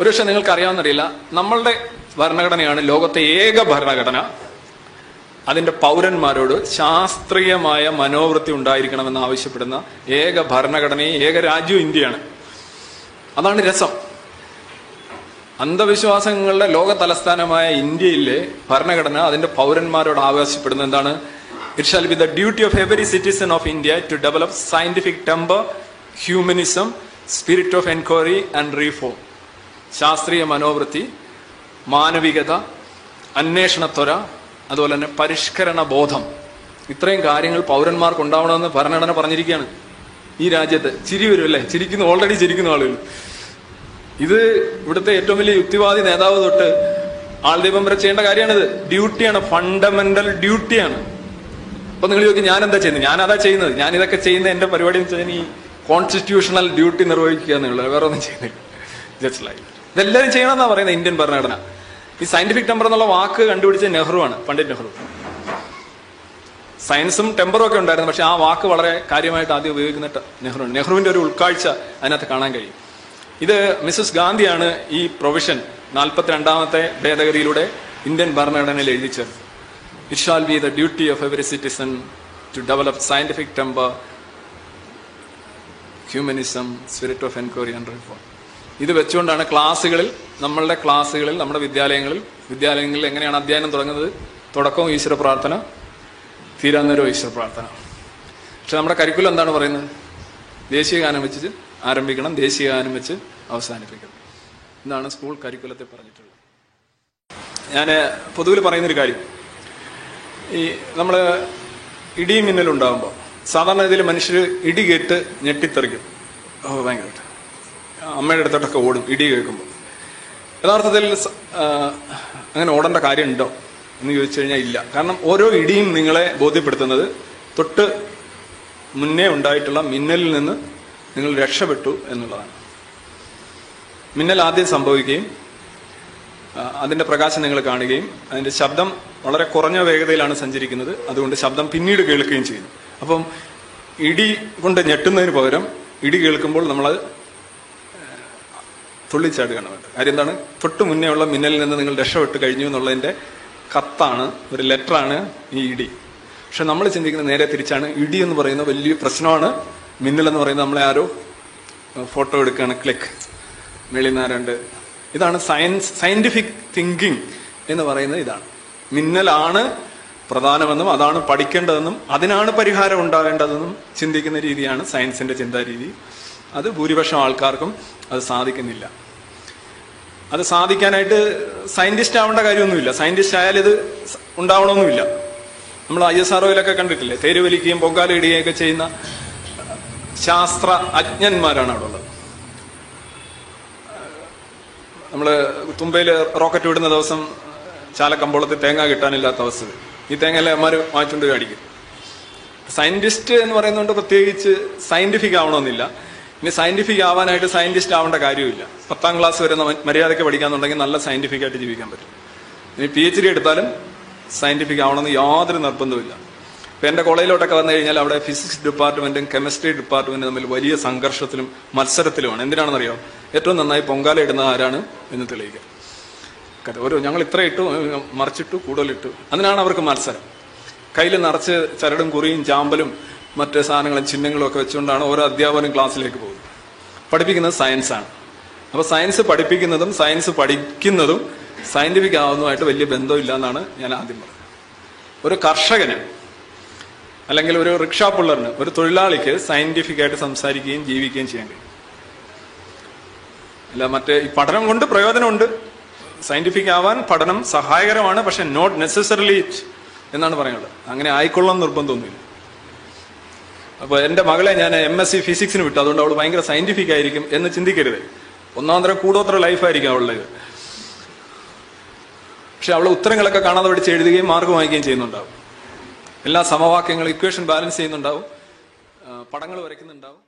ഒരുപക്ഷെ നിങ്ങൾക്ക് അറിയാവുന്നറിയില്ല നമ്മളുടെ ഭരണഘടനയാണ് ലോകത്തെ ഏക ഭരണഘടന. അതിന്റെ പൗരന്മാരോട് ശാസ്ത്രീയമായ മനോവൃത്തി ഉണ്ടായിരിക്കണമെന്ന് ആവശ്യപ്പെടുന്ന ഏക ഭരണഘടനയും ഏക രാജ്യവും ഇന്ത്യയാണ്. അതാണ് രസം. അന്ധവിശ്വാസങ്ങളുടെ ലോക തലസ്ഥാനമായ ഇന്ത്യയിലെ ഭരണഘടന അതിന്റെ പൗരന്മാരോട് ആവശ്യപ്പെടുന്ന എന്താണ്? It shall be the duty of every citizen of India to develop scientific temper humanism spirit of enquiry and reform ശാസ്ത്രീയ മനോവൃത്തി മാനവികത അന്വേഷണത്വര അതുപോലെ തന്നെ പരിഷ്കരണ ബോധം. ഇത്രയും കാര്യങ്ങൾ പൗരന്മാർക്ക് ഉണ്ടാവണമെന്ന് ഭരണഘടന പറഞ്ഞിരിക്കുകയാണ്. ഈ രാജ്യത്ത് ചിരി വരും അല്ലെ? ചിരിക്കുന്ന ഓൾറെഡി ചിരിക്കുന്ന ആളുകൾ. ഇത് ഇവിടുത്തെ ഏറ്റവും വലിയ യുക്തിവാദി നേതാവ് തൊട്ട് ആൾദീപം വരെ ചെയ്യേണ്ട കാര്യമാണിത്. ഡ്യൂട്ടിയാണ് ഫണ്ടമെന്റൽ ഡ്യൂട്ടിയാണ്. അപ്പൊ നിങ്ങൾ ചോദിക്കും ഞാൻ എന്താ ചെയ്യുന്നത്? ഞാൻ അതാ ചെയ്യുന്നത്. ഞാൻ ഇതൊക്കെ ചെയ്യുന്ന എന്റെ പരിപാടി എന്ന് വെച്ചാൽ ഈ കോൺസ്റ്റിറ്റ്യൂഷണൽ ഡ്യൂട്ടി നിർവഹിക്കുക എന്നുള്ളത്. വേറെ ഒന്നും ചെയ്യുന്നില്ല. ജസ്റ്റ് ലൈക്ക് ഇതെല്ലാവരും ചെയ്യണമെന്നാണ് പറയുന്നത് ഇന്ത്യൻ ഭരണഘടന. ഈ സയന്റിഫിക് ടെമ്പർ എന്നുള്ള വാക്ക് കണ്ടുപിടിച്ച നെഹ്റു ആണ് പണ്ഡിറ്റ് നെഹ്റു. സയൻസും ടെമ്പറും ഒക്കെ ഉണ്ടായിരുന്നു പക്ഷെ ആ വാക്ക് വളരെ കാര്യമായിട്ട് ആദ്യം ഉപയോഗിക്കുന്ന നെഹ്റു. നെഹ്റുവിന്റെ ഒരു ഉൾക്കാഴ്ച അതിനകത്ത് കാണാൻ കഴിയും. ഇത് മിസ്സസ് ഗാന്ധിയാണ് ഈ പ്രൊവിഷൻ നാൽപ്പത്തിരണ്ടാമത്തെ ഭേദഗതിയിലൂടെ ഇന്ത്യൻ ഭരണഘടനയിൽ എഴുതി ചേർത്തത്. It shall be the duty of every citizen to develop scientific temper humanism spirit of enquiry and reform ഇത് വെച്ചുകൊണ്ടാണ് ക്ലാസ്സുകളിൽ നമ്മളുടെ ക്ലാസ്സുകളിൽ നമ്മുടെ വിദ്യാലയങ്ങളിൽ വിദ്യാലയങ്ങളിൽ എങ്ങനെയാണ് അധ്യയനം തുടങ്ങുന്നത്? തുടക്കവും ഈശ്വര പ്രാർത്ഥന തീരാന്നേരവും ഈശ്വര പ്രാർത്ഥന. പക്ഷെ നമ്മുടെ കരിക്കുലം എന്താണ് പറയുന്നത്? ദേശീയ ഗാനം വെച്ച് ആരംഭിക്കണം ദേശീയ ഗാനം വെച്ച് അവസാനിപ്പിക്കണം. എന്നാണ് സ്കൂൾ കരിക്കുലത്തെ പറഞ്ഞിട്ടുള്ളത്. ഞാൻ പൊതുവിൽ പറയുന്നൊരു കാര്യം. ഈ നമ്മൾ ഇടിയും മിന്നലുണ്ടാകുമ്പോൾ സാധാരണ ഇതിൽ മനുഷ്യർ ഇടി കേട്ട് ഞെട്ടിത്തെറിക്കും. ഓ ഭയങ്കരമായിട്ട്. അമ്മയുടെ അടുത്തോട്ടൊക്കെ ഓടും ഇടി കേൾക്കുമ്പോൾ. യഥാർത്ഥത്തിൽ അങ്ങനെ ഓടേണ്ട കാര്യമുണ്ടോ എന്ന് ചോദിച്ചു കഴിഞ്ഞാൽ ഇല്ല. കാരണം ഓരോ ഇടിയും നിങ്ങളെ ബോധ്യപ്പെടുത്തുന്നത് തൊട്ട് മുന്നേ ഉണ്ടായിട്ടുള്ള മിന്നലിൽ നിന്ന് നിങ്ങൾ രക്ഷപ്പെട്ടു എന്നുള്ളതാണ്. മിന്നൽ ആദ്യം സംഭവിക്കുകയും അതിന്റെ പ്രകാശം നിങ്ങൾ കാണുകയും അതിന്റെ ശബ്ദം വളരെ കുറഞ്ഞ വേഗതയിലാണ് സഞ്ചരിക്കുന്നത്. അതുകൊണ്ട് ശബ്ദം പിന്നീട് കേൾക്കുകയും ചെയ്യുന്നു. അപ്പം ഇടി കൊണ്ട് ഞെട്ടുന്നതിന് പകരം ഇടി കേൾക്കുമ്പോൾ നമ്മൾ തുള്ളിച്ചാടുകയാണ് വേണ്ടത് കാര്യം എന്താണ്? തൊട്ട് മുന്നേ ഉള്ള മിന്നലിൽ നിന്ന് നിങ്ങൾ രക്ഷപ്പെട്ട് കഴിഞ്ഞു എന്നുള്ളതിന്റെ കത്താണ് ഒരു ലെറ്ററാണ് ഈ ഇടി. പക്ഷെ നമ്മൾ ചിന്തിക്കുന്നത് നേരെ തിരിച്ചാണ്. ഇടി എന്ന് പറയുന്ന വലിയ പ്രശ്നമാണ്. മിന്നൽ എന്ന് പറയുന്നത് നമ്മളെ ആരോ ഫോട്ടോ എടുക്കുകയാണ് ക്ലിക്ക്. വെളിനാരണ്ട് ഇതാണ് സയൻസ് സയന്റിഫിക് തിങ്കിങ് എന്ന് പറയുന്നത് ഇതാണ്. മിന്നലാണ് പ്രധാനമെന്നും അതാണ് പഠിക്കേണ്ടതെന്നും അതിനാണ് പരിഹാരം ഉണ്ടാകേണ്ടതെന്നും ചിന്തിക്കുന്ന രീതിയാണ് സയൻസിന്റെ ചിന്താരീതി. അത് ഭൂരിപക്ഷം ആൾക്കാർക്കും അത് സാധിക്കുന്നില്ല. അത് സാധിക്കാനായിട്ട് സയന്റിസ്റ്റ് ആവേണ്ട കാര്യമൊന്നുമില്ല. സയന്റിസ്റ്റ് ആയാൽ ഇത് ഉണ്ടാവണമെന്നുമില്ല. നമ്മൾ ഐ എസ് ആർഒയിലൊക്കെ കണ്ടിട്ടില്ലേ? തേര് വലിക്കുകയും പൊങ്കാല ഇടുകയൊക്കെ ചെയ്യുന്ന ശാസ്ത്ര അജ്ഞന്മാരാണ് അവിടെ ഉള്ളത്. നമ്മൾ തുമ്പയിൽ റോക്കറ്റ് വിടുന്ന ദിവസം ചാലക്കമ്പോളത്തിൽ തേങ്ങ കിട്ടാനില്ലാത്ത അവസ്ഥ. ഈ തേങ്ങയല്ലേ അമ്മമാർ വാങ്ങിച്ചുകൊണ്ട് അടിക്കും. സയന്റിസ്റ്റ് എന്ന് പറയുന്നതുകൊണ്ട് പ്രത്യേകിച്ച് സയന്റിഫിക് ആവണമെന്നില്ല ഇനി സയന്റിഫിക് ആവാനായിട്ട് സയന്റിസ്റ്റ് ആവേണ്ട കാര്യമില്ല പത്താം ക്ലാസ് വരെ മര്യാദയ്ക്ക് പഠിക്കാന്നുണ്ടെങ്കിൽ നല്ല സയന്റിഫിക് ആയിട്ട് ജീവിക്കാൻ പറ്റും. ഇനി പി എച്ച് ഡി എടുത്താലും സയന്റിഫിക് ആവണമെന്ന് യാതൊരു നിർബന്ധമില്ല ഇപ്പൊ എന്റെ കോളേജിലോട്ടൊക്കെ വന്നു കഴിഞ്ഞാൽ അവിടെ ഫിസിക്സ് ഡിപ്പാർട്ട്മെന്റും കെമിസ്ട്രി ഡിപ്പാർട്ട്മെന്റും തമ്മിൽ വലിയ സംഘർഷത്തിലും മത്സരത്തിലുമാണ്. എന്തിനാണെന്നറിയോ? ഏറ്റവും നന്നായി പൊങ്കാല ഇടുന്ന ആരാണ് എന്ന് തെളിയിക്കുക ഓരോ ഞങ്ങൾ ഇത്ര ഇട്ടു മറിച്ചിട്ടു കൂടുതലിട്ടു. അതിനാണ് അവർക്ക് മത്സരം. കയ്യിൽ നിറച്ച് ചരടും കുറിയും ചാമ്പലും മറ്റ് സാധനങ്ങളും ചിഹ്നങ്ങളും ഒക്കെ വെച്ചുകൊണ്ടാണ് ഓരോ അധ്യാപകനും ക്ലാസ്സിലേക്ക് പോകുന്നത്. പഠിപ്പിക്കുന്നത് സയൻസാണ് അപ്പോൾ സയൻസ് പഠിപ്പിക്കുന്നതും സയൻസ് പഠിക്കുന്നതും സയന്റിഫിക് ആവുന്നതുമായിട്ട് വലിയ ബന്ധമില്ല എന്നാണ് ഞാൻ ആദ്യം പറഞ്ഞത്. ഒരു കർഷകന് അല്ലെങ്കിൽ ഒരു റിക്ഷാ പുള്ളറിന് ഒരു തൊഴിലാളിക്ക് സയന്റിഫിക് ആയിട്ട് സംസാരിക്കുകയും ജീവിക്കുകയും ചെയ്യാൻ കഴിയും. അല്ല മറ്റേ ഈ പഠനം കൊണ്ട് പ്രയോജനമുണ്ട്. സയന്റിഫിക് ആവാൻ പഠനം സഹായകരമാണ് പക്ഷെ നോട്ട് നെസസറിലി എന്നാണ് പറയുന്നത്. അങ്ങനെ ആയിക്കൊള്ളാൻ നിർബന്ധമൊന്നുമില്ല. അപ്പൊ എന്റെ മകളെ ഞാൻ എം എസ് സി ഫിസിക്സിന് വിട്ടു. അതുകൊണ്ട് അവൾ ഭയങ്കര സയന്റിഫിക് ആയിരിക്കും എന്ന് ചിന്തിക്കരുത്. ഒന്നാം തരം കൂടോത്ര ലൈഫായിരിക്കും അവളുടെ. പക്ഷെ അവൾ ഉത്തരങ്ങളൊക്കെ കാണാതെ പഠിച്ച് എഴുതുകയും മാർക്ക് വാങ്ങിക്കുകയും ചെയ്യുന്നുണ്ടാവും. എല്ലാ സമവാക്യങ്ങളും ഇക്വേഷൻ ബാലൻസ് ചെയ്യുന്നുണ്ടാവും. പടങ്ങൾ വരയ്ക്കുന്നുണ്ടാവും.